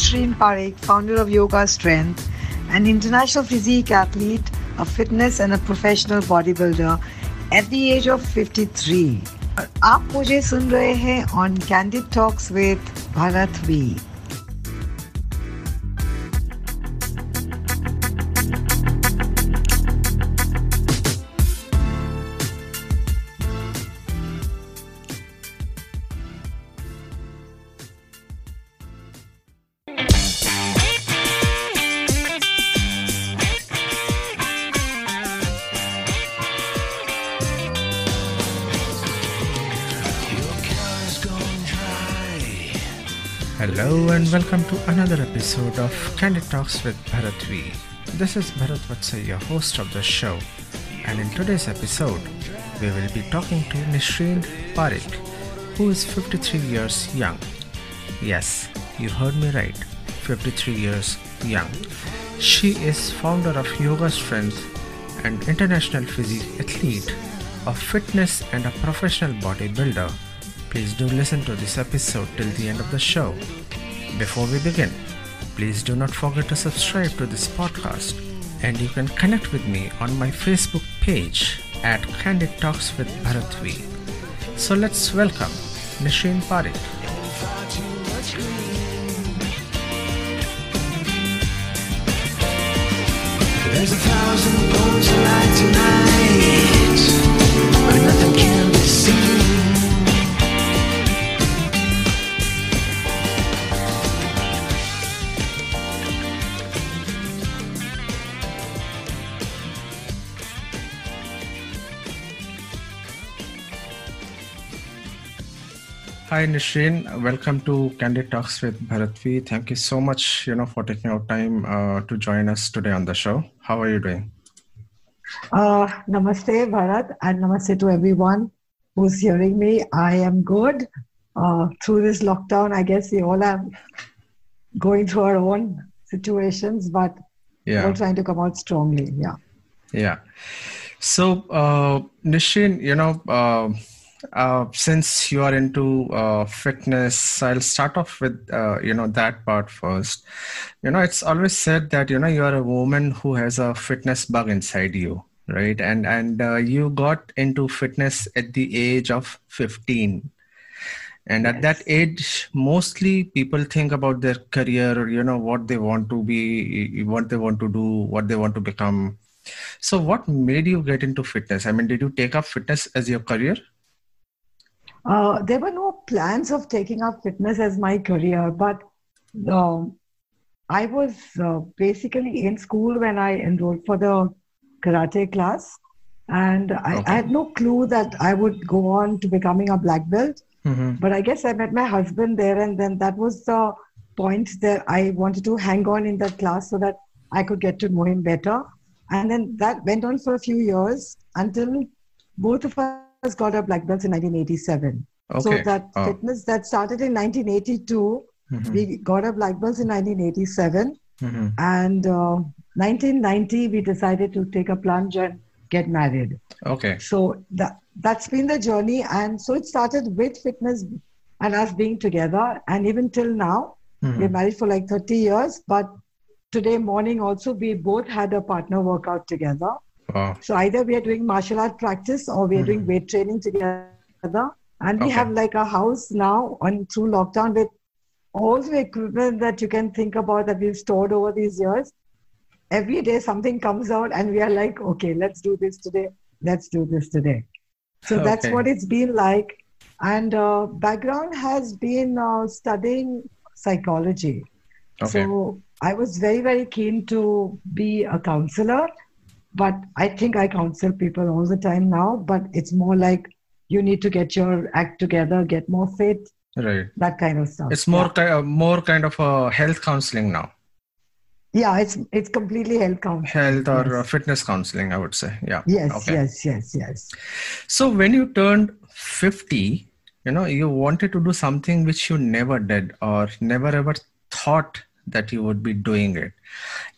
Nishreen Parikh, founder of Yoga Strength, an international physique athlete, a fitness and a professional bodybuilder at the age of 53. आप मुझे सुन रहे हैं on Candid Talks with Bharat V. welcome to another episode of Candid Talks with Bharat V. This is Bharat Vatsa, your host of the show, and in today's episode, we will be talking to Nishreen Parikh, who is 53 years young. Yes, you heard me right, 53 years young. She is founder of Yoga Strength and international physique athlete, a fitness and a professional bodybuilder Please do listen to this episode till the end of the show. Before we begin, please do not forget to subscribe to this podcast and you can connect with me on my Facebook page at Candid Talks with Bharat V. So let's welcome Nishreen Parikh. There's a thousand of tonight, but nothing can Hi Nishreen, welcome to Candid Talks with Bharat V. Thank you so much, you know, for taking out time uh, to join us today on the show. How are you doing? Uh, namaste, Bharat, and namaste to everyone who's hearing me. I am good. Uh, through this lockdown, I guess we all are going through our own situations, but Yeah. we're trying to come out strongly. Yeah. Yeah. So, uh, Nishin, you know, uh, since you are into uh, fitness, I'll start off with, uh, you know, that part first. You know, it's always said that, you know, you are a woman who has a fitness bug inside you, right? And, and uh, you got into fitness at the age of 15 and at that age mostly people think about their career you know what they want to be what they want to do what they want to become. So what made you get into fitness? I mean did you take up fitness as your career Uh, there were no plans of taking up fitness as my career, but um, I was uh, basically in school when I enrolled for the karate class, and I, Okay. I had no clue that I would go on to becoming a black belt. mm-hmm. But I guess I met my husband there, and then that was the point that I wanted to hang on in that class so that I could get to know him better. And then that went on for a few years until both of us got our black belts in 1987. Okay. So that Oh. fitness that started in 1982, Mhm. we got our black belts in 1987, Mhm. and uh, 1990 we decided to take a plunge and get married. okay So that that's been the journey, and so it started with fitness and us being together, and even till now, Mhm. we're married for like 30 years. But today morning also, we both had a partner workout together. Wow So either we are doing martial art practice or we are doing weight training together. And we Okay. have like a house now on through lockdown with all the equipment that you can think about that we've stored over these years. Every day something comes out and we are like, okay, let's do this today. Let's do this today. So that's what it's been like. And uh, background has been uh, studying psychology. okay So I was very, very keen to be a counselor, but I think I counsel people all the time now. But it's more like you need to get your act together, get more fit, right that kind of stuff. it's more Yeah, ki- uh, more kind of a health counseling now yeah it's it's completely health counseling. health or Yes. uh, fitness counseling i would say yeah Yes, okay yes, yes, yes. So when you turned 50, you know, you wanted to do something which you never did or never ever thought that you would be doing it.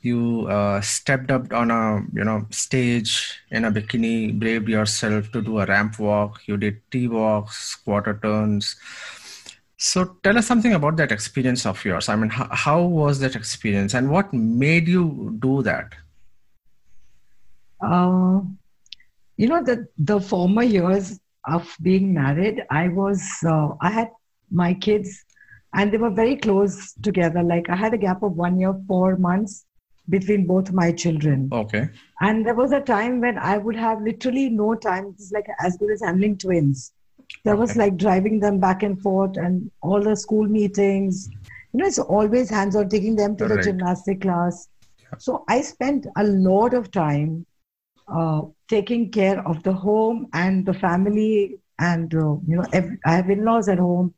You uh, stepped up on a, you know, stage in a bikini, braved yourself to do a ramp walk. You did T walks, quarter turns. So tell us something about that experience of yours. I mean, how, how was that experience and what made you do that? Uh, you know, the, the former years of being married, I was, uh, I had my kids and they were very close together. Like I had a gap of one year, four months between both my children. Okay. And there was a time when I would have literally no time. It's like as good as handling twins. There was Okay. like driving them back and forth and all the school meetings. You know, it's always hands on taking them to the gymnastic class. So I spent a lot of time uh, taking care of the home and the family. And, uh, you know, ev I have in laws at home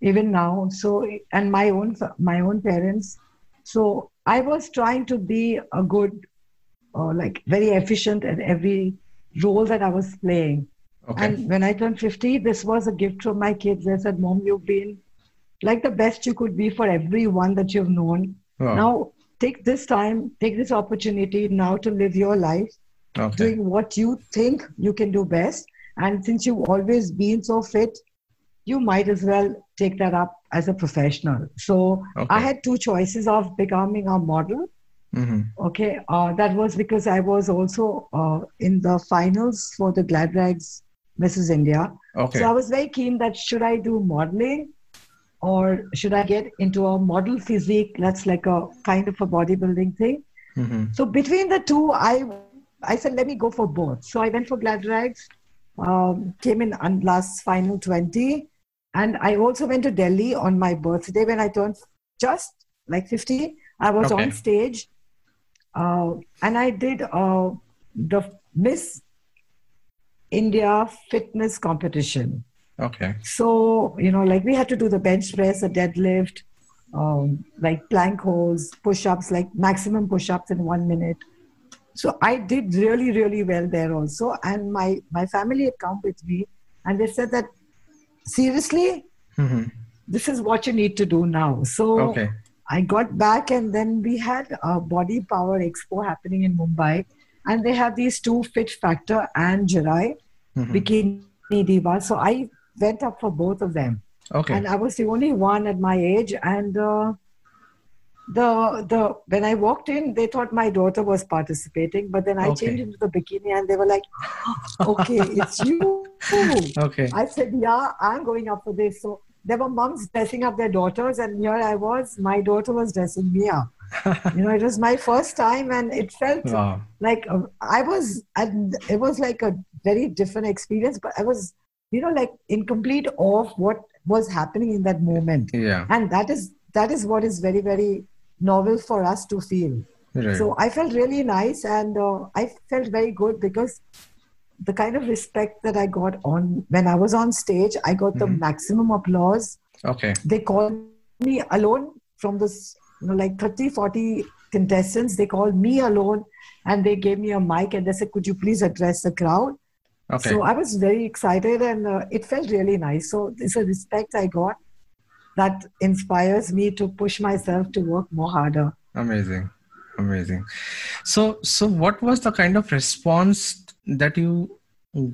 even now. So, and my own, my own parents. So I was trying to be a good, uh, like very efficient at every role that I was playing. Okay. And when I turned 50, this was a gift from my kids. They said, Mom, you've been like the best you could be for everyone that you've known. Wow. Now, take this time, take this opportunity now to live your life, okay. doing what you think you can do best. And since you've always been so fit, you might as well take that up as a professional. So Okay. I had two choices of becoming a model hmm Okay, uh, that was because I was also uh, in the finals for the Glad Rags Mrs. India. Okay. So I was very keen that should I do modeling or should I get into a model physique? That's like a kind of a bodybuilding thing. hmm So between the two, I I said let me go for both. So I went for Glad Rags, um, came in on last final twenty, and I also went to Delhi on my birthday when I turned just like fifty. I was Okay. on stage, uh, and I did uh, the Miss India fitness competition. Okay. So, you know, like we had to do the bench press, a deadlift, um, like plank holds, push ups, like maximum push ups in one minute. So I did really, really well there also. And my, my family had come with me and they said that, seriously, hmm this is what you need to do now. So Okay. I got back and then we had a body power expo happening in Mumbai. And they have these two Fit Factor and Jirai Mhm. Bikini Diva. So I went up for both of them. Okay. And I was the only one at my age. And uh, the the when I walked in, they thought my daughter was participating. But then I Okay. changed into the bikini and they were like, okay, it's you. okay. I said, yeah, I'm going up for this. So there were moms dressing up their daughters, and here I was. My daughter was dressing me up. you know, it was my first time, and it felt Wow. like uh, I was. And it was like a very different experience, but I was, you know, like in complete awe of what was happening in that moment, Yeah. and that is that is what is very very novel for us to feel. Right. So I felt really nice, and uh, I felt very good because the kind of respect that I got on when I was on stage, I got the Mhm. maximum applause. okay. They called me alone from this, you know, like 30, 40 contestants. They called me alone and they gave me a mic and they said, Could you please address the crowd? Okay. So I was very excited and uh, it felt really nice. So it's a respect I got that inspires me to push myself to work more harder. Amazing. Amazing. So so what was the kind of response that you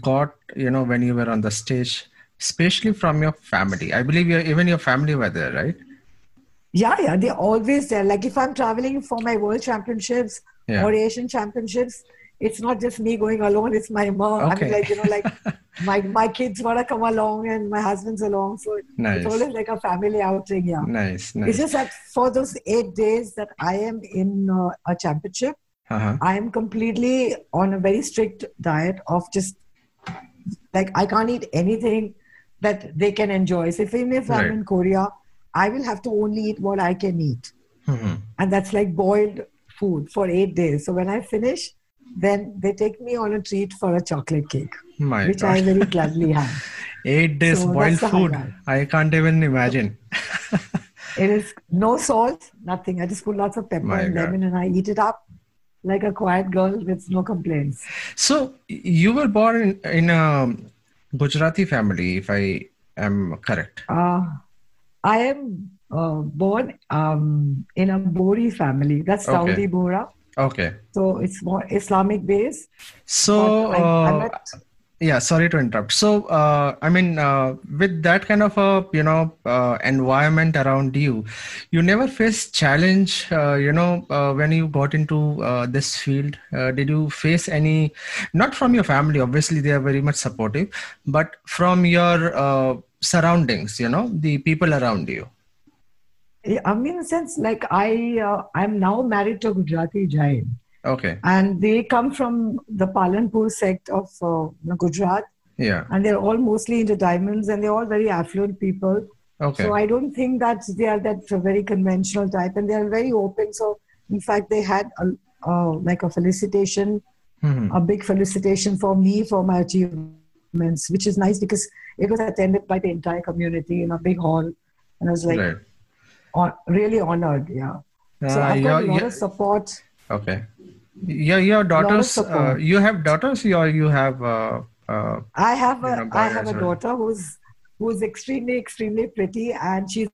got, you know, when you were on the stage, especially from your family? I believe your even your family were there, right? Yeah, yeah, they're always there. Like if I'm traveling for my world championships Yeah. or Asian championships, it's not just me going alone, it's my mom. I Okay. mean, like, you know, like my, my kids want to come along and my husband's along. So Nice. it's always like a family outing. Yeah. Nice, nice. It's just that for those eight days that I am in uh, a championship, Uh-huh. I am completely on a very strict diet of just like I can't eat anything that they can enjoy. So if, even if I'm Right. in Korea, I will have to only eat what I can eat Mhm. and that's like boiled food for eight days. So when I finish, then they take me on a treat for a chocolate cake, My which I very gladly have. Eight days So boiled food. I can't even imagine. It is no salt, nothing. I just put lots of pepper My and God. lemon and I eat it up like a quiet girl with no complaints. So you were born in, in a Gujarati family, if I am correct. Uh, I am uh, born um, in a Bohri family. That's Okay. Dawoodi Bohra. Okay. So it's more Islamic based. So I, uh, yeah sorry to interrupt so uh, i mean uh, with that kind of a you know uh, environment around you you never faced challenge uh, you know uh, when you got into uh, this field uh, did you face any not from your family obviously they are very much supportive but from your uh, surroundings you know the people around you I mean, in a sense, like I, uh, I'm now married to a Gujarati Jain, okay. And they come from the Palanpur sect of uh, Gujarat, yeah. And they're all mostly into diamonds, and they're all very affluent people. okay. So I don't think that they are that very conventional type, and they are very open. So in fact, they had a, uh, like a felicitation, Mhm. a big felicitation for me for my achievements, which is nice because it was attended by the entire community in a big hall, and I was like right really honored. Yeah. So Uh, I've got a lot of support. okay your your daughters uh, you have daughters or you have uh, uh, I have know, I have a well. daughter who's who's extremely extremely pretty, and she's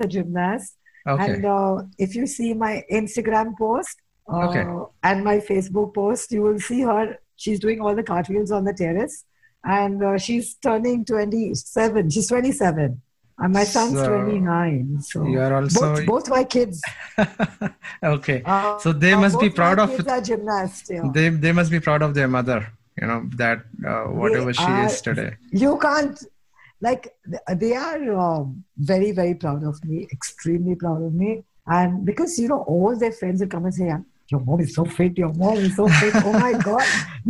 a gymnast. okay And uh, if you see my Instagram post uh, Okay. and my Facebook post, you will see her. She's doing all the cartwheels on the terrace, and uh, she's turning 27. She's 27, and my son's So, 29. So you are also- both, both my kids. okay Uh, so they uh, must be proud of gymnasts. Yeah. they they must be proud of their mother you know that uh, whatever she are- is today you can't like they are um, very very proud of me extremely proud of me and because you know all their friends will come and say your mom is so fit your mom is so fit oh my god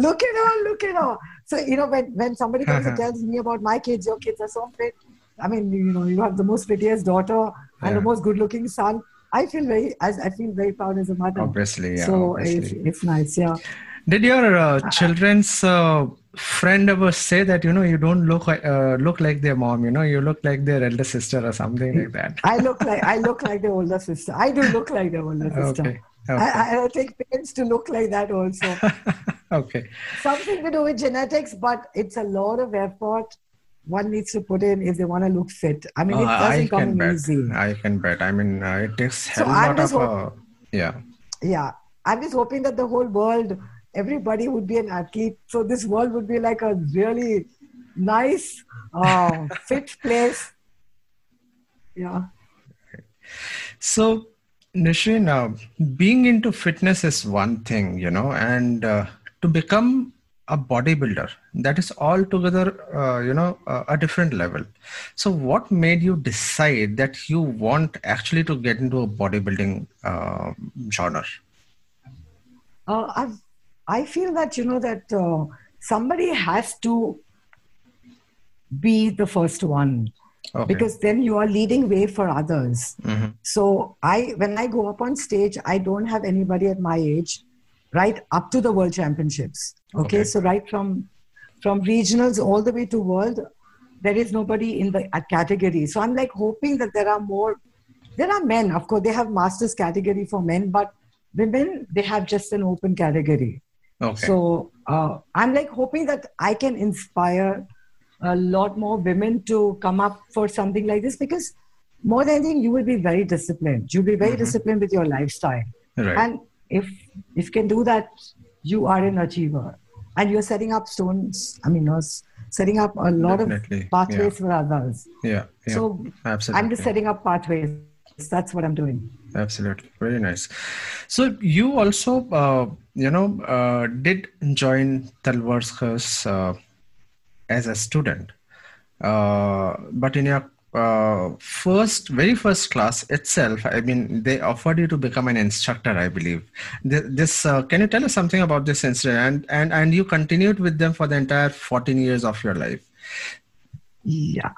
look at her look at her so you know when when somebody comes and tells me about my kids your kids are so fit i mean you know you have the most prettiest daughter and the most good looking son i feel very as i feel very proud as a mother obviously yeah so obviously. it's, it's nice yeah did your uh, children's uh, friend ever say that you know you don't look like uh, look like their mom you know you look like their elder sister or something like that I look like I look like the older sister. I do look like the older sister. okay okay I, I take pains to look like that also. okay Something to do with genetics, but it's a lot of effort one needs to put in if they want to look fit. I mean, it Uh, doesn't i come bet easy. i can bet i mean uh, it takes So hell I'm lot of hope- uh, yeah Yeah, I'm just hoping that the whole world, everybody would be an athlete. So this world would be like a really nice, uh, fit place. Yeah. So, Nishin, uh, being into fitness is one thing, you know, and uh, to become a bodybuilder, that is altogether, uh, you know, uh, a different level. So, what made you decide that you want actually to get into a bodybuilding uh, genre? Uh, I've, I feel that you know that uh, somebody has to be the first one Okay. because then you are leading way for others. Mhm. So I, when I go up on stage, I don't have anybody at my age, right up to the world championships. Okay, Okay. so right from from regionals all the way to world, there is nobody in the uh, category. So I'm like hoping that there are more. There are men, of course, they have masters category for men, but women they have just an open category. Okay. So uh, I'm like hoping that I can inspire a lot more women to come up for something like this because more than anything, you will be very disciplined. You'll be very disciplined with your lifestyle. right. And if if you can do that, you are an achiever. And you're setting up stones, I mean, setting up a lot Definitely, of pathways for others. yeah. yeah. So absolutely. I'm just setting up pathways. That's what I'm doing. Absolutely, very nice. So you also, uh, you know, uh, did join Talwalkars uh, as a student, uh, but in your uh, first, very first class itself, I mean, they offered you to become an instructor, I believe. This, uh, can you tell us something about this incident? And and and you continued with them for the entire 14 years of your life. Yeah.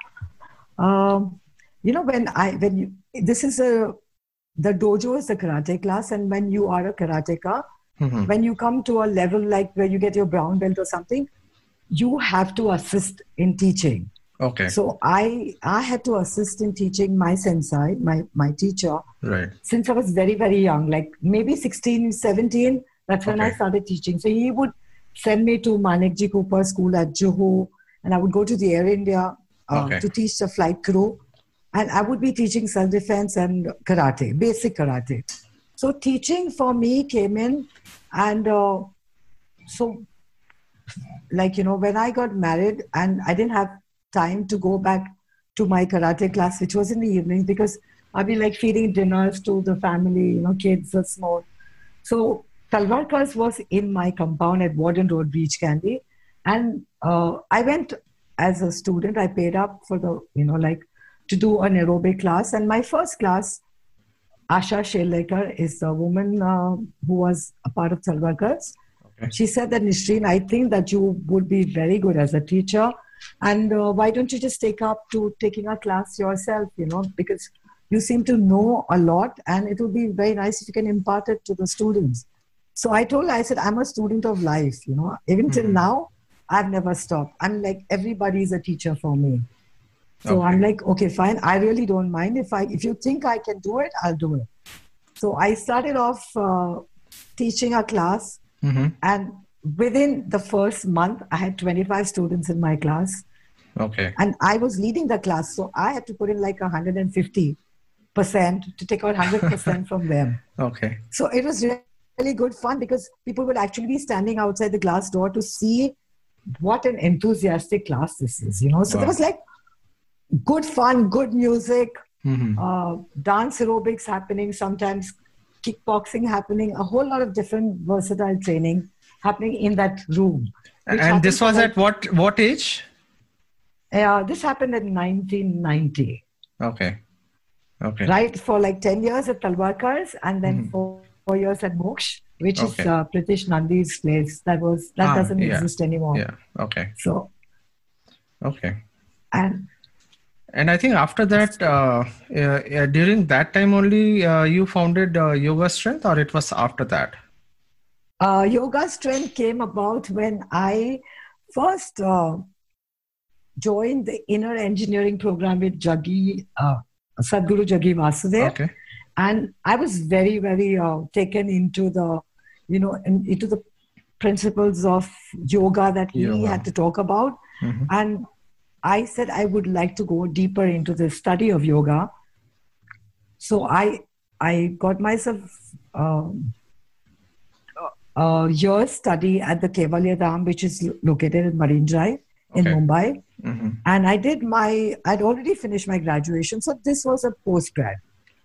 Um, you know, when I, when you, this is a, the dojo is a karate class. And when you are a karateka, Mhm. when you come to a level like where you get your brown belt or something, you have to assist in teaching. Okay, So I, I had to assist in teaching my sensei, my, my teacher, right. since I was very, very young, like maybe 16, 17. That's when I started teaching. So he would send me to Maneckji Cooper School at Juhu, and I would go to the Air India uh, Okay. to teach the flight crew. And I would be teaching self defense and karate, basic karate. So teaching for me came in, and uh, so like you know when i got married and i didn't have time to go back to my karate class which was in the evening because i'd be like feeding dinners to the family you know kids are small so talwalkars was in my compound at warden road beach candy and uh, i went as a student. I paid up for the you know like to do an aerobic class. And my first class asha shelekar is a woman uh, who was a part of talwalkars Okay. she said that Nishreen, I think that you would be very good as a teacher. And uh, why don't you just take up to taking a class yourself, you know, because you seem to know a lot and it would be very nice if you can impart it to the students. So I told her, I said, I'm a student of life, you know, even till now, I've never stopped. I'm like, everybody's a teacher for me. So I'm like, okay, fine. I really don't mind if I, if you think I can do it, I'll do it. So I started off uh, teaching a class hmm and within the first month, I had 25 students in my class. Okay. And I was leading the class. So I had to put in like 150% to take out 100% from them. Okay. So it was really good fun because people would actually be standing outside the glass door to see what an enthusiastic class this is, you know. So Wow. there was like good fun, good music, hmm uh, dance aerobics happening, sometimes kickboxing happening, a whole lot of different versatile training happening in that room. And this was at what what age? like- uh, this happened in 1990, Okay. Okay. right? For like 10 years at Talwalkars and then four, four years at Moksh, which is Mm-hmm. Okay. uh, Pritish Nandy's place. That was that Ah, doesn't yeah. exist anymore. Yeah. Okay. So Okay. and And I think after that, uh, uh, uh, during that time only, uh, you founded uh, Yoga Strength, or it was after that? Uh, yoga strength came about when I first uh, joined the inner engineering program with Jaggi, uh, Sadhguru Jaggi Vasudev. Okay. And I was very, very uh, taken into the, you know, in, into the principles of yoga that he Yoga. had to talk about. Mhm. And I said I would like to go deeper into the study of yoga. So I I got myself um, a a year study at the Kaivalya Dham, which is located in Marine Drive in Okay. Mumbai. hmm And I did my, I'd already finished my graduation. So this was a post grad.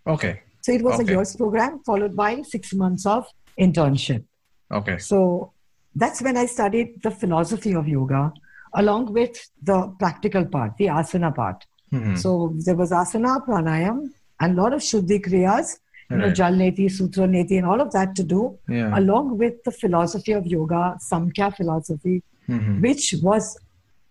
Okay. So it was Okay. a year's program followed by six months of internship. Okay. So that's when I studied the philosophy of yoga along with the practical part, the asana part. Mhm. So there was asana, pranayam, and a lot of shuddhi kriyas, you know, Right. jal neti, sutra neti, and all of that to do, Yeah. along with the philosophy of yoga, Samkhya philosophy, Mhm. which was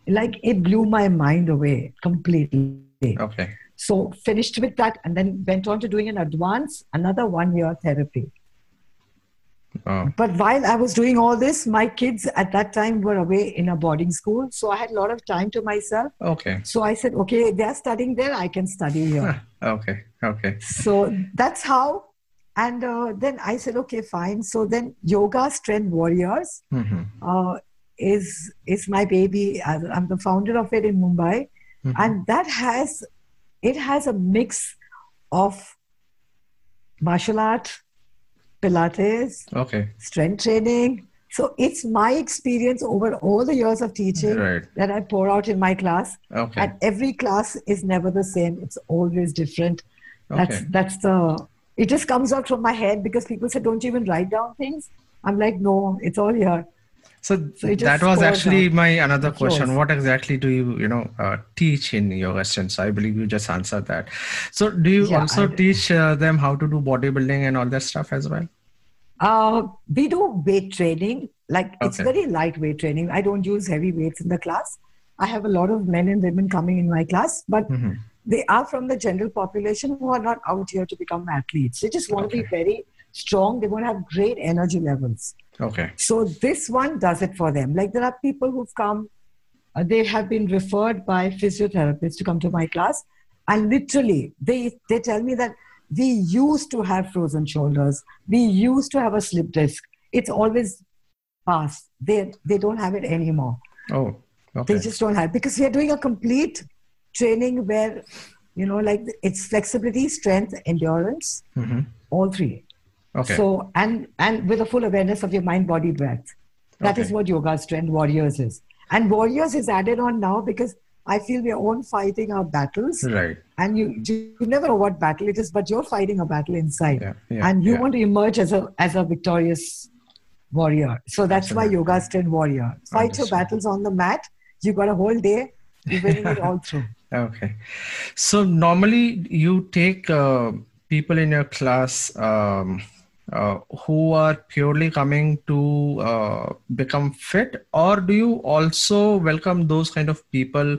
like it blew my mind away completely. Okay. So finished with that and then went on to doing an advance, another one year therapy. Oh. But while I was doing all this, my kids at that time were away in a boarding school. So I had a lot of time to myself. Okay. So I said, okay, they're studying there, I can study here. Okay. Okay. so that's how. And uh, then I said, okay, fine. So then Yoga Strength Warriors hmm uh, is is my baby. I'm the founder of it in Mumbai, Mhm. and that has it has a mix of martial art, Pilates, Okay. strength training. So it's my experience over all the years of teaching Right. that I pour out in my class. Okay. And every class is never the same. It's always different. That's Okay. that's the it just comes out from my head because people say, Don't you even write down things? I'm like, no, it's all here. So, So that was actually my another question. What exactly do you you know uh, teach in yoga? So I believe you just answered that. So do you Yeah, also teach uh, them how to do bodybuilding and all that stuff as well? Uh, we do weight training. Like it's Okay. very lightweight training. I don't use heavy weights in the class. I have a lot of men and women coming in my class, but Mhm. they are from the general population who are not out here to become athletes. They just want to be very strong. They want to have great energy levels. Okay. So this one does it for them. Like there are people who've come, uh, they have been referred by physiotherapists to come to my class, and literally they they tell me that we used to have frozen shoulders, we used to have a slip disc. It's always past. They they don't have it anymore. Oh. Okay. They just don't have because we are doing a complete training where you know like it's flexibility, strength, endurance, hmm all three. Okay. So and and with a full awareness of your mind, body, breath. That is Okay. what yoga strength warriors is. And warriors is added on now because I feel we are all fighting our battles. Right. And you, you never know what battle it is, but you're fighting a battle inside. Yeah, yeah, and you yeah. want to emerge as a as a victorious warrior. So that's why Absolutely. yoga strength warrior. Fight your battles on the mat. You got a whole day. You're winning it all through. Okay. So normally you take uh, people in your class um, uh, who are purely coming to uh, become fit, or do you also welcome those kind of people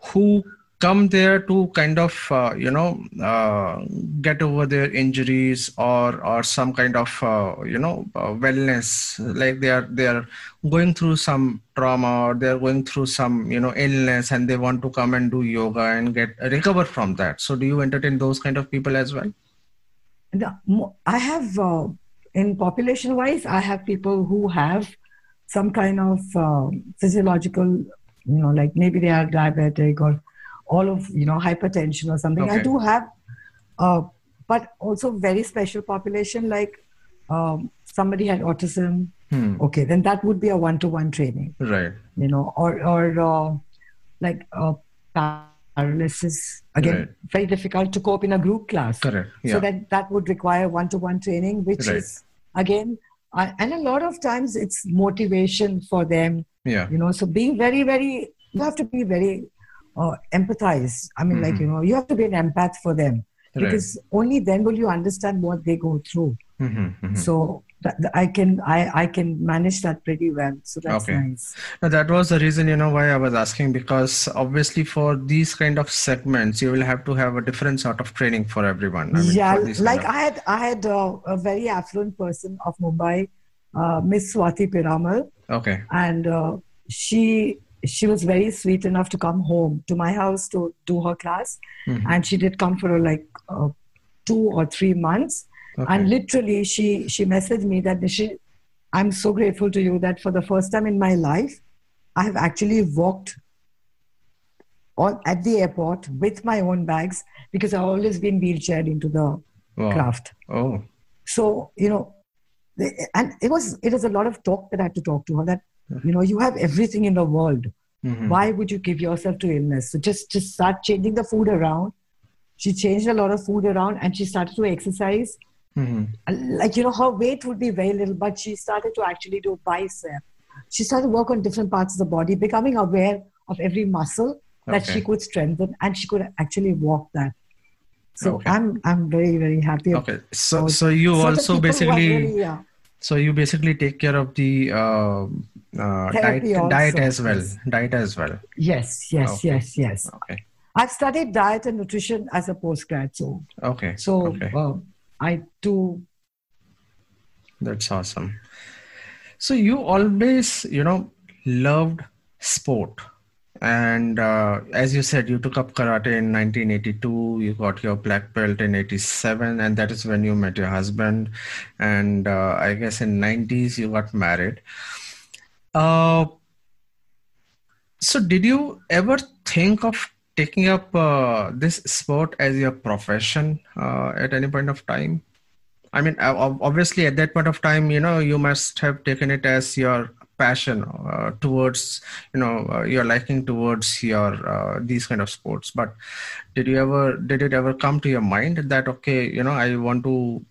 who come there to kind of uh, you know uh, get over their injuries or or some kind of uh, you know uh, wellness? Like they are they are going through some trauma or they're going through some you know illness and they want to come and do yoga and get recover from that. So do you entertain those kind of people as well The I have, uh, in population wise, I have people who have some kind of uh, physiological, you know, like maybe they are diabetic or all of, you know, hypertension or something. I do have, uh, but also very special population like um, somebody had autism. Hmm. Okay, then that would be a one to one training, right you know, or, or uh, like uh, paralysis. Again, Right. very difficult to cope in a group class. correct yeah So that that would require one-to-one training, which Right. is again, uh, and a lot of times it's motivation for them. yeah You know, so being very, very, you have to be very uh, empathize. I mean, like Mhm. you know, you have to be an empath for them Right. because only then will you understand what they go through. Mhm, mhm. So I can I I can manage that pretty well. So that's Okay. nice. Now, that was the reason, you know, why I was asking because obviously for these kind of segments, you will have to have a different sort of training for everyone. I mean, yeah, for like of- I had I had uh, a very affluent person of Mumbai, uh, Miss Swati Piramal. okay, and uh, she she was very sweet enough to come home to my house to do her class Mhm. and she did come for like uh, two or three months okay, and literally she she messaged me that she i'm so grateful to you that for the first time in my life i have actually walked on at the airport with my own bags because i've always been wheelchaired into the Wow. craft. Oh, so you know and it was it was a lot of talk that i had to talk to her that you know you have everything in the world. Mhm. why would you give yourself to illness? So just just start changing the food around. She changed a lot of food around and she started to exercise Mhm. like you know her weight would be very little but she started to actually do bicep she started to work on different parts of the body becoming aware of every muscle that Okay. she could strengthen and she could actually walk that so Okay. i'm i'm very very happy okay. So, So- you also people who are basically, really, yeah. so you basically take care of the uh, uh, diet, diet as well, yes. diet as well. Yes, yes, Okay. yes, yes. Okay, I've studied diet and nutrition as a postgrad, so okay, so okay. uh, I do. That's awesome. So you always, you know, loved sport. And uh, as you said, you took up karate in 1982. You got your black belt in 87, and that is when you met your husband. And uh, I guess in 90s you got married. Uh, so did you ever think of taking up uh, this sport as your profession uh, at any point of time? I mean, ob- obviously, at that point of time, you know, you must have taken it as your passion uh, towards, you know, uh, your liking towards your uh, these kind of sports. But did you ever, did it ever come to your mind that okay, you know, I want to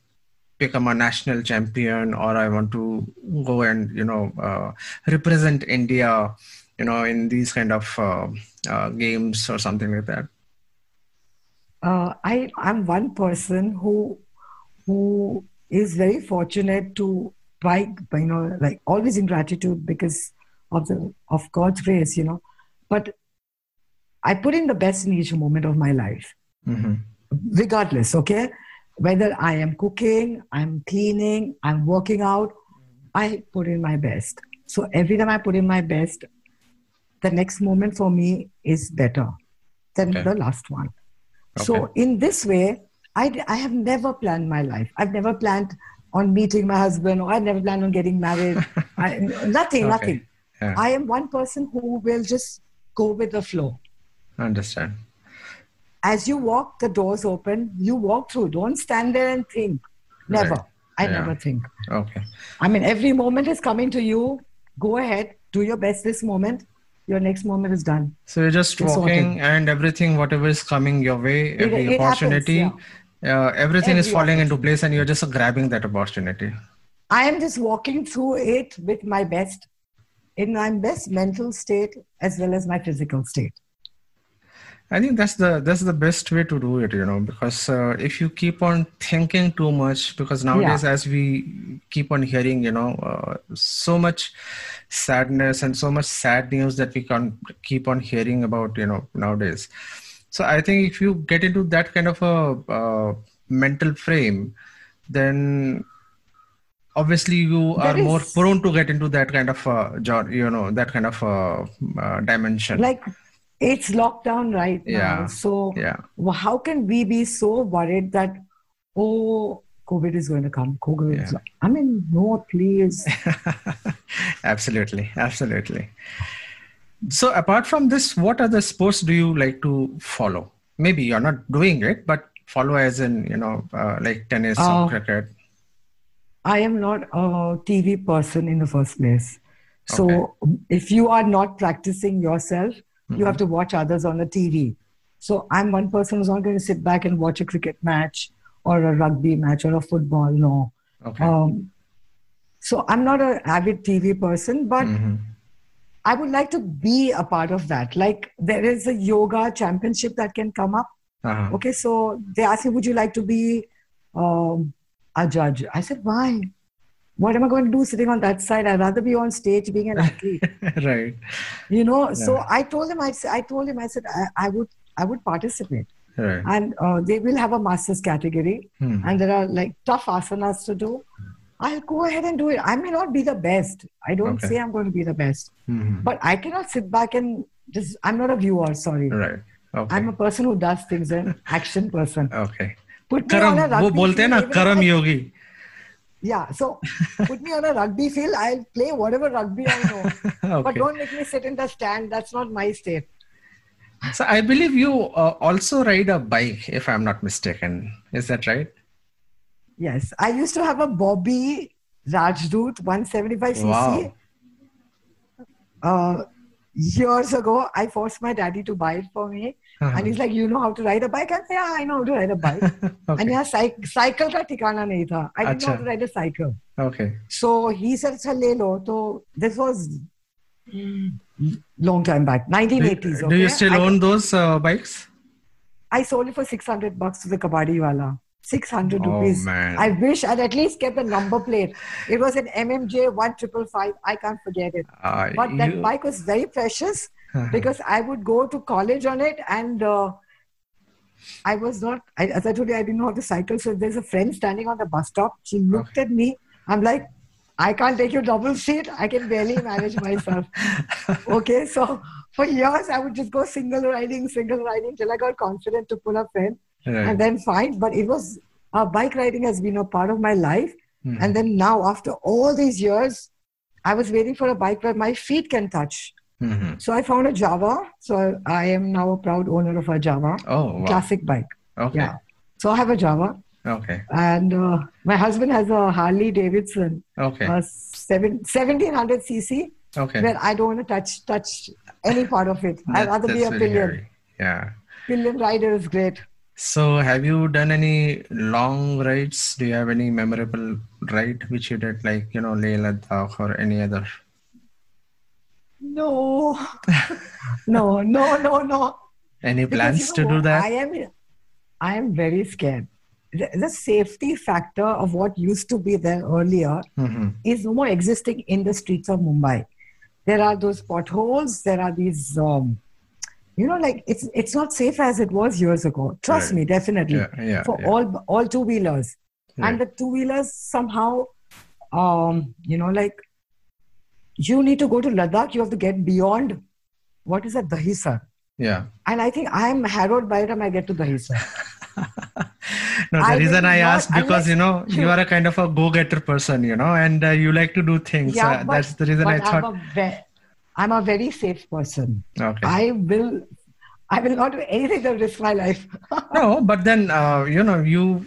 become a national champion, or I want to go and you know uh, represent India, you know, in these kind of uh, uh, games or something like that? Uh, I I'm one person who who is very fortunate to by you know like always in gratitude because of the of God's grace, you know. But I put in the best in each moment of my life. hmm regardless, okay? Whether I am cooking, I'm cleaning, I'm working out, I put in my best. So every time I put in my best, the next moment for me is better than Okay. the last one. Okay. So in this way, I, I have never planned my life. I've never planned on meeting my husband or I've never planned on getting married. I, nothing, Okay. nothing. Yeah. I am one person who will just go with the flow I Understand. as you walk, the doors open, you walk through. Don't stand there and think. Never. Right. I Yeah. never think. Okay. I mean, every moment is coming to you go ahead, do your best this moment. Your next moment is done. So you're just It's walking sorted. and everything, whatever is coming your way, every it happens, opportunity, yeah. uh, everything is falling into place and you're just grabbing that opportunity. I am just walking through it with my best, in my best mental state as well as my physical state. I think that's the that's the best way to do it, you know, because uh, if you keep on thinking too much, because nowadays as we keep on hearing, you know, uh, so much sadness and so much sad news that we can keep on hearing about, you know, nowadays. So I think if you get into that kind of a uh, mental frame, then obviously you There are more prone to get into that kind of uh, you know that kind of uh, uh, dimension. Like it's lockdown right now. Yeah. So yeah. how can we be so worried that, oh, COVID is going to come? COVID Yeah. I mean, no, please. absolutely absolutely so apart from this what other sports do you like to follow maybe you're not doing it but follow as in you know uh, like tennis Uh, or cricket I am not a TV person in the first place. So if you are not practicing yourself, you have to watch others on the TV. So I'm one person who's not going to sit back and watch a cricket match or a rugby match or a football. No. okay Um, so I'm not an avid TV person, but Mhm. I would like to be a part of that. Like there is a yoga championship that can come up. uh-huh. Okay, so they asked me, would you like to be um, a judge? I said, why? What am I going to do sitting on that side? I'd rather be on stage being an athlete. right you know. So Yeah. I told him, I, s- I told him, I said, I, I would, I would participate, right and uh, they will have a masters category, Hmm. and there are like tough asanas to do. I'll go ahead and do it. I may not be the best. I don't Okay. say I'm going to be the best, Mhm. but I cannot sit back and just. I'm not a viewer. Sorry. right okay I'm a person who does things, an action person. okay Put me करम on a वो rugby बोलते हैं field, ना even करम if I- Yogi yeah, so put me on a rugby field. I'll play whatever rugby I know, but don't make me sit in the stand. That's not my state. so i believe you uh, also ride a bike if i'm not mistaken is that right Yes, I used to have a Bobby Rajdoot 175cc. Wow. Uh, years ago, I forced my daddy to buy it for me, uh-huh. and he's like you know how to ride a bike and yeah i know how to ride a bike okay. and yeah cycle cycle ka tikana nahi tha i didn't know how to ride a cycle okay so he said le lo so this was long time back 1980s okay? do you still own those uh, bikes i sold it for 600 bucks to the kabadi wala 600 oh, rupees. Man. I wish I'd at least kept the number plate. It was an MMJ 1555. I can't forget it. Uh, but that bike was very precious because I would go to college on it and uh, I was not, I, as I told you, I didn't know how to cycle. So there's a friend standing on the bus stop. She looked at me. I'm like, I can't take you double seat. I can barely manage myself. okay, so for years I would just go single riding, single riding till I got confident to pull a friend Right. and then fine. But it was uh, bike riding has been a part of my life. Hmm. And then now, after all these years, I was waiting for a bike where my feet can touch. Mhm. So I found a Jawa. So I am now a proud owner of a Jawa Oh, wow. classic bike. Okay. Yeah. So I have a Jawa, Okay. and uh, my husband has a Harley Davidson, Okay. a seven, 1700 cc, okay. where I don't want to touch touch any part of it. I'd rather be a pillion. hairy. Yeah. Pillion rider is great. So, have you done any long rides? Do you have any memorable ride which you did, like you know, Leh Ladakh or any other? No, no, no, no, no. Any plans to do that? I am, I am very scared. The, the safety factor of what used to be there earlier hmm is no more existing in the streets of Mumbai. There are those potholes. There are these, um, you know, like it's it's not safe as it was years ago. Trust Right. me, definitely Yeah, yeah, for yeah. all all two wheelers, and the two wheelers somehow, um, you know, like you need to go to Ladakh. You have to get beyond what is that Dahisar. Yeah. And I think I'm harrowed by the time I get to Dahisar. No, the I reason I ask because unless you know you are a kind of a go-getter person, you know, and uh, you like to do things. uh, but- that's the reason I thought. I'm a, ve- I'm a very safe person. okay. I will, I will not do anything to risk my life. no, but then uh, you know you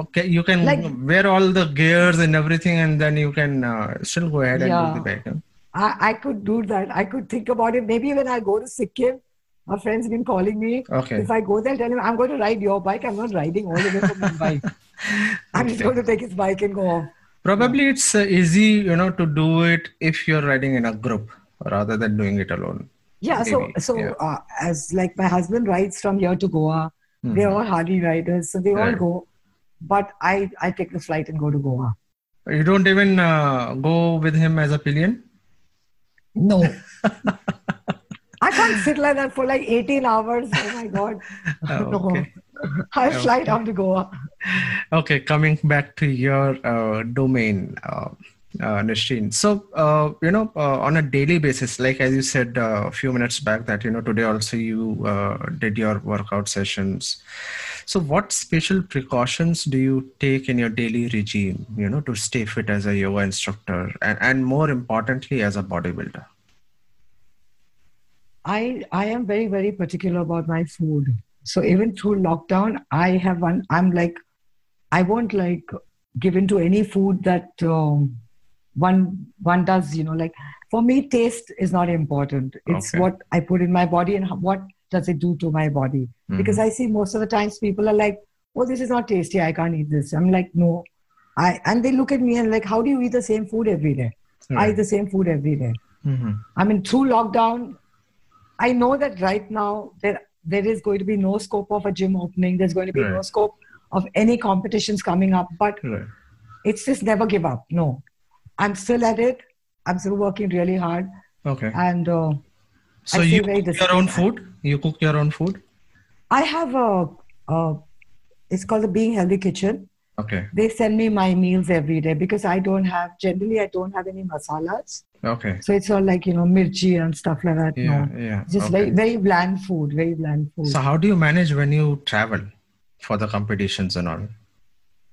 okay, you can Like- wear all the gears and everything, and then you can uh, still go ahead and do the biking. I, I could do that. I could think about it. Maybe when I go to Sikkim, a friend's been calling me. Okay. If I go there, tell him I'm going to ride your bike. I'm not riding all the way from Mumbai. I'm just going to take his bike and go off. Probably it's uh, easy, you know, to do it if you're riding in a group rather than doing it alone. Yeah. So Maybe, so yeah. Uh, as like my husband rides from here to Goa. They're all Harley riders, so they all Mm-hmm. Go. But I I take the flight and go to Goa. You don't even uh, go with him as a pillion. No. I can't sit like that for like 18 hours. Oh my God. No. okay. I'll fly down to Goa. Okay, coming back to your uh, domain, uh, Nishreen. So, uh, you know, uh, on a daily basis, like as you said uh, a few minutes back, that, you know, today also you uh, did your workout sessions. So, what special precautions do you take in your daily regime, you know, to stay fit as a yoga instructor and, and more importantly, as a bodybuilder? I I am very very particular about my food. So even through lockdown, I have one. I'm like, I won't like give into any food that um, one one does. You know, like for me, taste is not important. It's Okay. what I put in my body and what does it do to my body. Because I see most of the times people are like, "Oh, this is not tasty. I can't eat this." I'm like, "No." I and they look at me and like, "How do you eat the same food every day?" I eat the same food every day. Mhm. I mean, through lockdown, I know that right now there there is going to be no scope of a gym opening. There's going to be no scope of any competitions coming up. But Right. it's just never give up. No, I'm still at it. I'm still working really hard, Okay. and uh, So, I you cook your own food? You cook your own food? I have a, a it's called the Being Healthy Kitchen. Okay. They send me my meals every day because I don't have generally I don't have any masalas. Okay. So it's all like you know mirchi and stuff like that. Yeah. no, Yeah. just okay. very very bland food. Very bland food. So how do you manage when you travel for the competitions and all?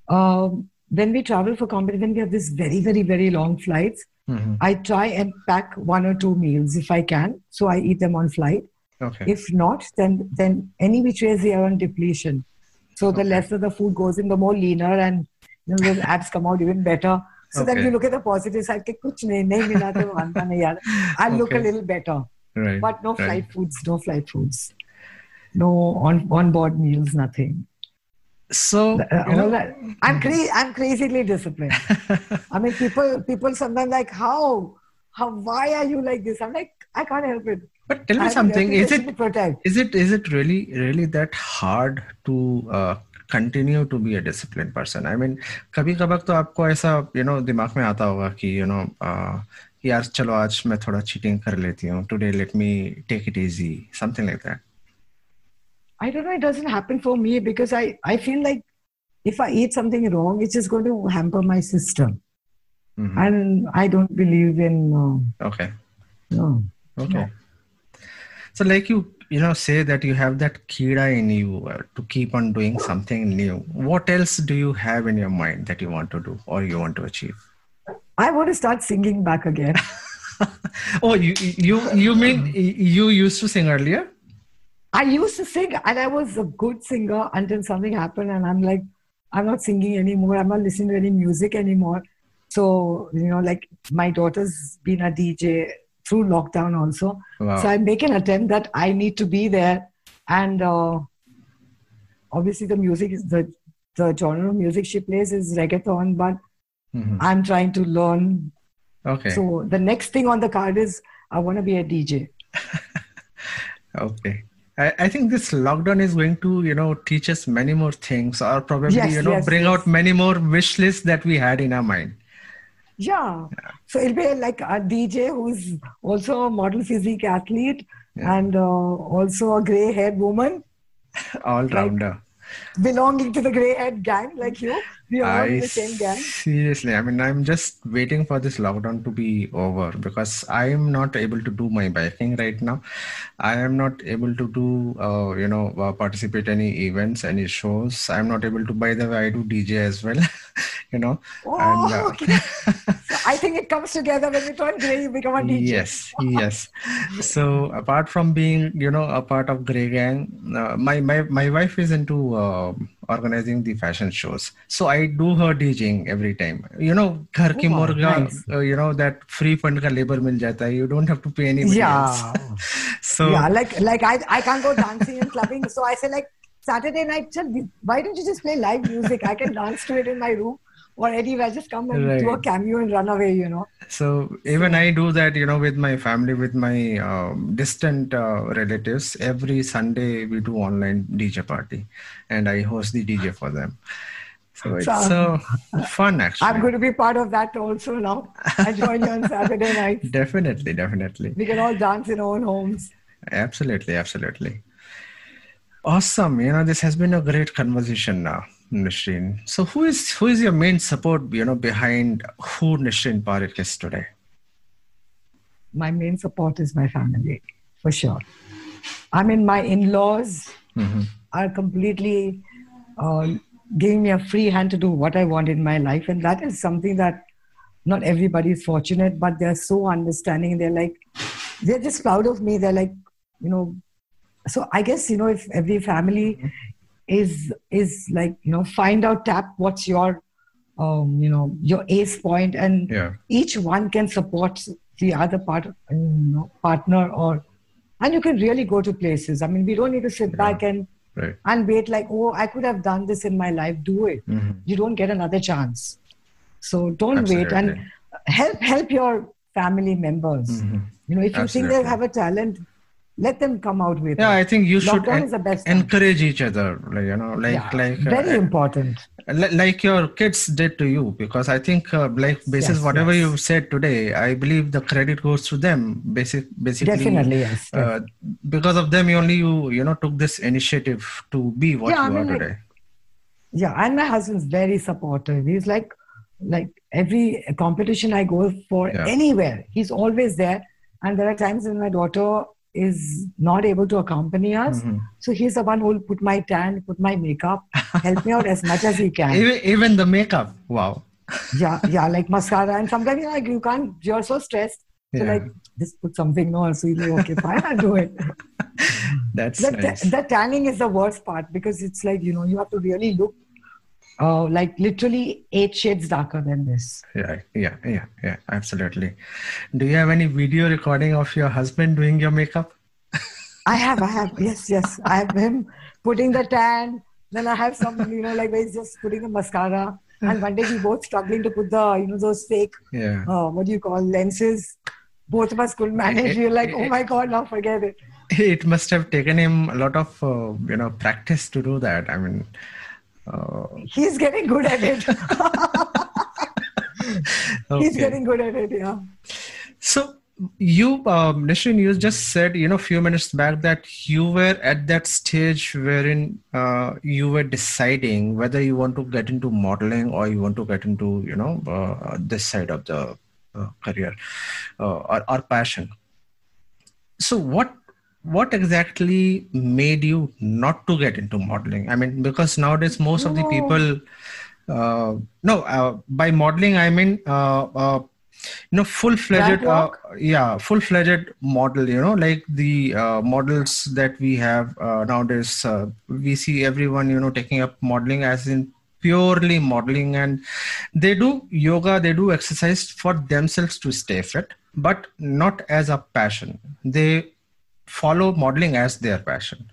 um, when we travel for competition, when we have these very, very, very long flights, mm-hmm. I try and pack one or two meals if I can. So I eat them on flight. Okay. If not, then then any which ways they are on depletion. So the okay. lesser the food goes in, the more leaner and you know, the abs come out even better. So okay. then you look at the positive side. I'll look a little better. Right. But no right. flight foods, no flight foods. No on on board meals, nothing. So Uh, you all know, that- I'm crazy. I'm crazily disciplined. I mean, people people sometimes like how how why are you like this? I'm like I can't help it. but tell I me have a something. Is reputation it to protect? is it is it really really that hard to uh, continue to be a disciplined person? I mean, कभी कभार तो आपको ऐसा you know दिमाग में आता होगा कि you know uh, यार चलो आज मैं थोड़ा cheating कर लेती हूँ. Today let me take it easy. Something like that. I don't know. It doesn't happen for me because I I feel like if I eat something wrong, it's just going to hamper my system, Mhm. and I don't believe in uh, Okay. no. Okay. So, like you, you know, say that you have that kira in you uh, to keep on doing something new. What else do you have in your mind that you want to do or you want to achieve? I want to start singing back again. Oh, you, you, you mean you used to sing earlier? I used to sing and I was a good singer until something happened and I'm like, I'm not singing anymore. I'm not listening to any music anymore. So, you know, like my daughter's been a DJ through lockdown also. Wow. So I make an attempt that I need to be there. And uh, obviously the music is the, the genre of music she plays is reggaeton, but Mhm. I'm trying to learn. Okay. So the next thing on the card is I want to be a DJ. okay. I, I think this lockdown is going to, you know, teach us many more things or probably, Yes, you know, yes, bring yes. out many more wish lists that we had in our mind. Yeah. So it'll be like a DJ who's also a model physique athlete and uh, also a gray haired woman All rounder. Belonging to the gray haired gang like you. We are all in I the same gang. seriously, I mean, I'm just waiting for this lockdown to be over because I am not able to do my biking right now. I am not able to do, uh, you know, uh, participate any events, any shows. I'm not able to. By the way, I do DJ as well, you know. Oh, and, uh, okay. so I think it comes together when you turn gray, you become a DJ. Yes, yes. So apart from being, you know, a part of Grey Gang, uh, my my my wife is into uh, organizing the fashion shows. So I do her DJing every time. You know, घर की Oh, मुर्गा, nice. uh, you know that free fund का labor मिल जाता है. You don't have to pay anybody else. Yeah. So yeah, like like I, I can't go dancing and clubbing. So I say like Saturday night, "Chal, why don't you just play live music? I can dance to it in my room or anywhere. Just come and do a Right. cameo and run away, you know. So even I do that, you know, with my family, with my um, distant uh, relatives. Every Sunday we do online DJ party, and I host the DJ for them. So it's So- uh, fun actually. I'm going to be part of that also now. I join you on Saturday night. Definitely, definitely, We can all dance in our own homes. absolutely, absolutely. Awesome. You know, this has been a great conversation now, Nishreen. So who is who is your main support? You know, behind who Nishreen Parikh is today? My main support is my family, for sure. I mean, my in-laws Mhm. are completely uh, giving me a free hand to do what I want in my life, and that is something that not everybody is fortunate, but they're so understanding. They're like, they're just proud of me. They're like, you know. So I guess you know if every family is is like you know find out tap what's your um, you know your ace point and Yeah. each one can support the other part you know partner or and you can really go to places i mean we don't need to sit back and Right. and wait like oh i could have done this in my life do it Mhm. you don't get another chance so don't wait and help help your family members Mhm. you know if you think they have a talent let them come out with Yeah, it. I think you should Lockdown en- is the best encourage each other. like, You know, like Yeah, like very uh, important like your kids did to you because i think uh, like basis Yes, whatever yes. you've said today i believe the credit goes to them basic basically. Definitely yes uh, because of them you only you you know took this initiative to be what Yeah, I you mean, are like- today. yeah and my husband's very supportive. He's like like every competition i go for Yeah. anywhere he's always there. And there are times when my daughter is not able to accompany us Mhm. so he's the one who will put my tan put my makeup help me out as much as he can even, even the makeup wow yeah yeah like mascara and sometimes you're like you can't you're so stressed so Yeah. like just put something on. so you're like okay fine i'll do it that's the, nice. the tanning is the worst part because it's like you know you have to really look uh, like literally eight shades darker than this. Yeah yeah yeah yeah absolutely. Do you have any video recording of your husband doing your makeup? I have i have. Yes yes. I have him putting the tan. Then i have some you know like where he's just putting the mascara. And one day we both struggling to put the you know those fake yeah. uh, what do you call lenses. Both of us couldn't manage. we were like oh my god now forget it. it must have taken him a lot of uh, you know practice to do that. I mean he's getting good at it. He's getting good at it yeah. So you um, Nishin, you just said you know a few minutes back that you were at that stage wherein uh, you were deciding whether you want to get into modeling or you want to get into you know uh, this side of the uh, career uh, or, or passion. So what what exactly made you not to get into modeling? I mean because nowadays most of the people uh, no uh, by modeling i mean uh, uh, you know full-fledged uh, yeah full-fledged model you know like the uh, models that we have uh, nowadays uh, we see everyone you know taking up modeling as in purely modeling and they do yoga they do exercise for themselves to stay fit but not as a passion. They follow modeling as their passion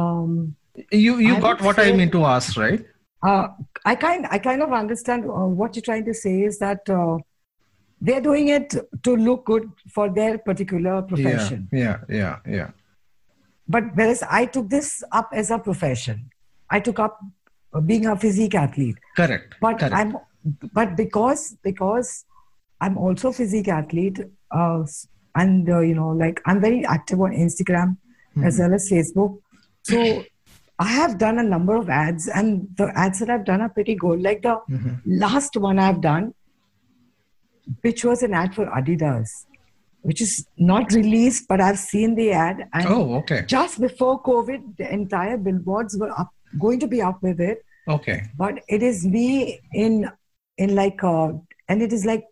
um you you I got what i mean to ask right Uh, I kind I kind of understand uh, what you're trying to say is that uh, they're doing it to look good for their particular profession. yeah yeah yeah But whereas I took this up as a profession, I took up uh, being a physique athlete. correct But correct. I'm but because because I'm also a physique athlete, uh, and uh, you know like I'm very active on Instagram as well as Facebook. So I have done a number of ads, and the ads that I've done are pretty good. Like the Mhm. last one I've done, which was an ad for Adidas, which is not released, but I've seen the ad. And oh okay just before COVID, the entire billboards were up, going to be up with it. okay But it is me in in like uh, and it is like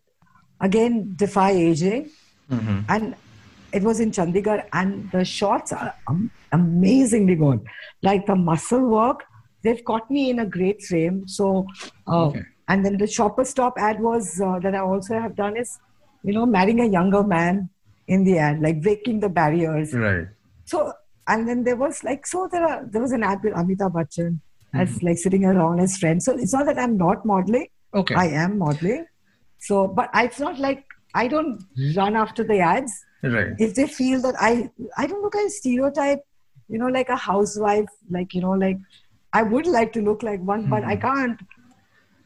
again defy aging Mhm. and it was in Chandigarh, and the shots are um, amazingly good. Like the muscle work, they've caught me in a great frame. So, uh, Okay. and then the shopper stop ad was uh, that I also have done is, you know, marrying a younger man in the ad, like breaking the barriers. Right. So, and then there was like, so there are, there was an ad with Amitabh Bachchan Mm-hmm. as like sitting around as friends. So it's not that I'm not modeling. Okay. I am modeling. So, but it's not like I don't run after the ads. right. If they feel that I, I don't look at a stereotype, you know, like a housewife, like, you know, like I would like to look like one, but I can't.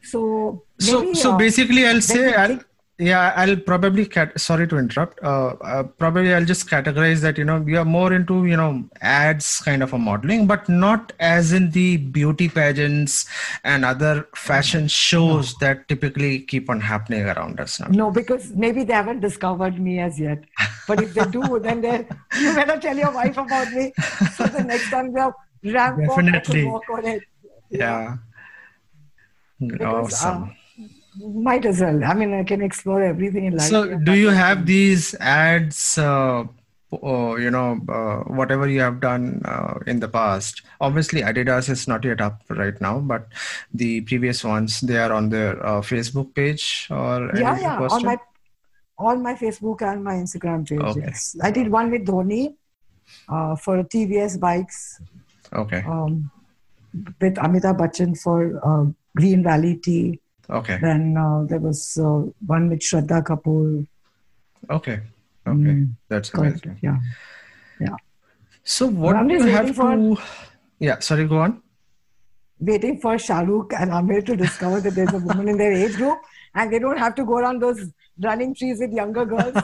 So, so maybe, so uh, basically i'll say I'll, yeah i'll probably cat sorry to interrupt uh, uh, probably i'll just categorize that you know we are more into you know ads kind of a modeling but not as in the beauty pageants and other fashion shows that typically keep on happening around us now No, because maybe they haven't discovered me as yet. But if they do, then they you better tell your wife about me. So the next time have ramp Definitely. walk on it. yeah Because, awesome uh, might as well. I mean, I can explore everything in life. so do you have these ads uh, uh, you know uh, whatever you have done uh, in the past obviously adidas is not yet up right now but the previous ones they are on their uh, facebook page or Yeah, yeah. On my on my Facebook and my Instagram page. Okay. Yes. I did one with Dhoni uh, for TVS bikes okay um, with Amitabh Bachchan for uh, Green Valley Tea. Okay Then uh, there was uh, one with Shraddha Kapoor. okay okay Mm, that's correct. amazing Yeah. so what I'm do just you have for- to yeah sorry go on Waiting for Shahrukh and Aamir to discover that there's a woman in their age group and they don't have to go around those running trees with younger girls.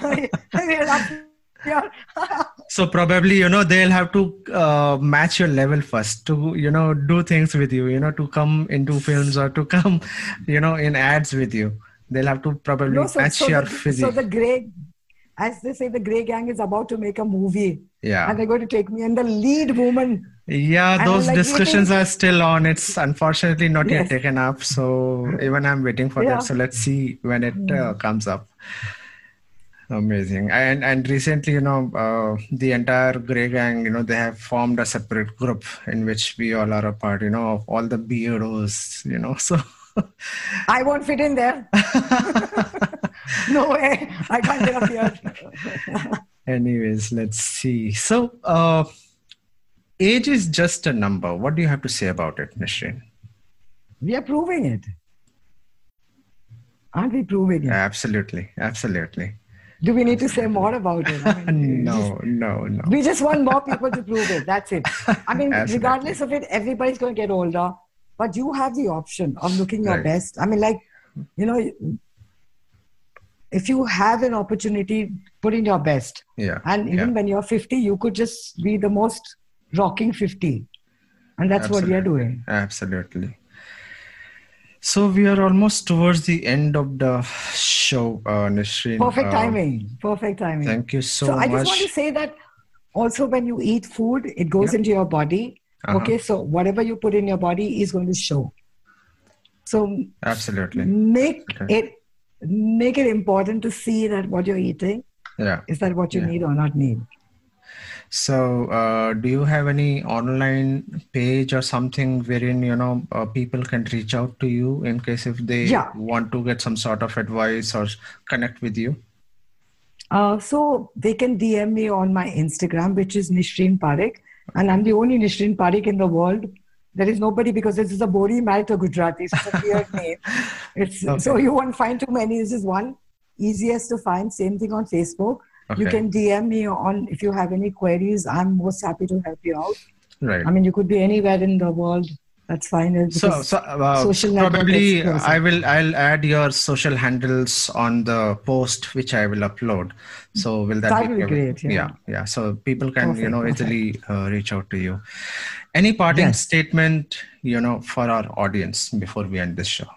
They're up here. so probably you know they'll have to uh, match your level first to you know do things with you you know to come into films or to come you know in ads with you. They'll have to probably No, so, match so your the, physique. so the Grey, as they say, the Grey Gang is about to make a movie, yeah. And they're going to take me. And the lead woman. yeah those like discussions are still on. It's unfortunately not yet taken up. So even i'm waiting for Yeah. that so let's see when it uh, comes up amazing and and recently you know uh, the entire gray gang you know they have formed a separate group in which we all are a part you know of all the beardos you know so I won't fit in there. no way. I can't get up here. anyways let's see so uh age is just a number what do you have to say about it Nishreen? we are proving it. Aren't we proving it? absolutely absolutely Do we need to say more about it? I mean, no no no We just want more people to prove it. That's it. I mean, Absolutely. regardless of it, everybody's going to get older, but you have the option of looking your Right. best. I mean, like, you know, if you have an opportunity, put in your best. yeah And even yeah. when you're 50, you could just be the most rocking 50. And that's what we are doing. Absolutely. So we are almost towards the end of the show, uh, Nishreen. Perfect Uh, timing. Perfect timing. Thank you so, so I just want to say that also when you eat food, it goes Yeah. into your body. Uh-huh. Okay, so whatever you put in your body is going to show. So Absolutely. make Okay. it make it important to see that what you're eating Yeah. is that what you Yeah. need or not need. So, uh, do you have any online page or something wherein you know uh, people can reach out to you in case if they Yeah. want to get some sort of advice or connect with you? Uh, so they can DM me on my Instagram, which is Nishreen Parikh, and I'm the only Nishreen Parikh in the world. There is nobody because this is a Bohri married to Gujarati. So it's a weird name. It's so you won't find too many. This is one easiest to find. Same thing on Facebook. You can DM me on if you have any queries. I'm most happy to help you out. Right. I mean, you could be anywhere in the world. That's fine. So, so uh, social probably i will i'll add your social handles on the post which i will upload so will that, That will be great, yeah. yeah yeah so people can you know easily uh, reach out to you any parting Yes. statement you know for our audience before we end this show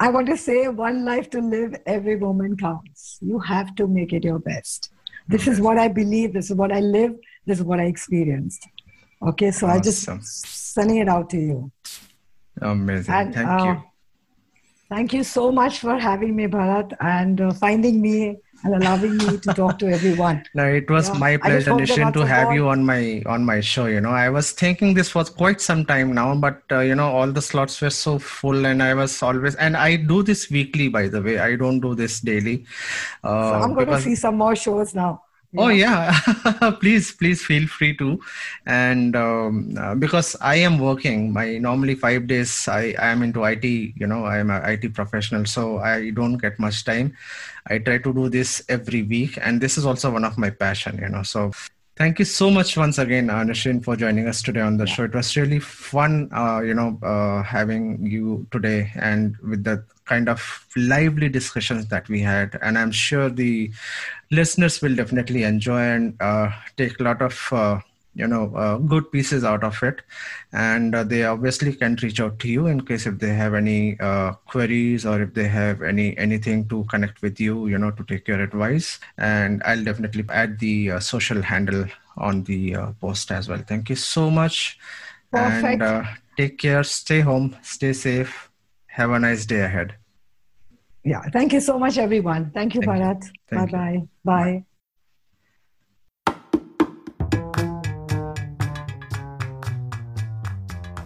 I want to say one life to live, every moment counts. You have to make it your best. This is what I believe, this is what I live, this is what I experienced. Okay, so I just sending it out to you. amazing And thank uh, you thank you so much for having me, Bharat, and uh, finding me and allowing me to talk to everyone. No, it was Yeah, my pleasure, Nishin, to have you on my on my show. You know, I was thinking this was quite some time now, but uh, you know, all the slots were so full, and I was always. And I do this weekly, by the way. I don't do this daily. So Uh, I'm going to see some more shows now. Oh yeah, please, please feel free to, and um, uh, because I am working, my normally five days I, I am into IT. You know, I am an IT professional, so I don't get much time. I try to do this every week, and this is also one of my passion. You know, so thank you so much once again, anushin for joining us today on the show. It was really fun, uh, you know, uh, having you today, and with the kind of lively discussions that we had, and I'm sure the listeners will definitely enjoy and uh, take a lot of uh, you know uh, good pieces out of it. And uh, they obviously can reach out to you in case if they have any uh, queries or if they have any anything to connect with you you know to take your advice. And i'll definitely add the uh, social handle on the uh, post as well. Thank you so much. And Perfect. uh, take care. Stay home. Stay safe. Have a nice day ahead Yeah. Thank you so much, everyone. Thank you, Thank you. Bharat. Thank you. Bye-bye. Bye.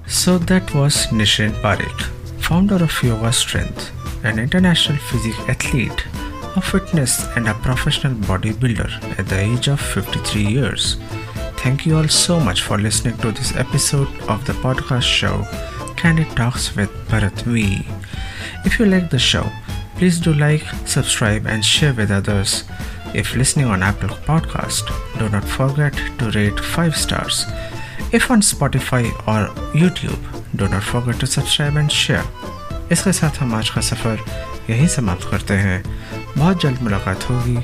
So that was Nishin Parikh, founder of Yoga Strength, an international physique athlete, a fitness and a professional bodybuilder at the age of 53 years. Thank you all so much for listening to this episode of the podcast show Candid Talks with Bharat V. If you like the show, please do like, subscribe, and share with others. If listening on Apple Podcast, do not forget to rate 5 stars. If on Spotify or YouTube, do not forget to subscribe and share. इसके साथ हम आज का सफ़र यहीं समाप्त करते हैं बहुत जल्द मुलाकात होगी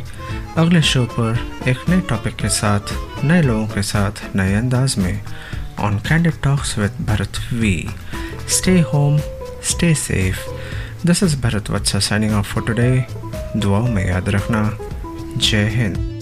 अगले शो पर एक नए टॉपिक के साथ नए लोगों के साथ नए अंदाज में on candid talks with Bharat we stay home stay safe this is Bharat Vatsa signing off for today दुआओं में याद रखना. जय हिंद.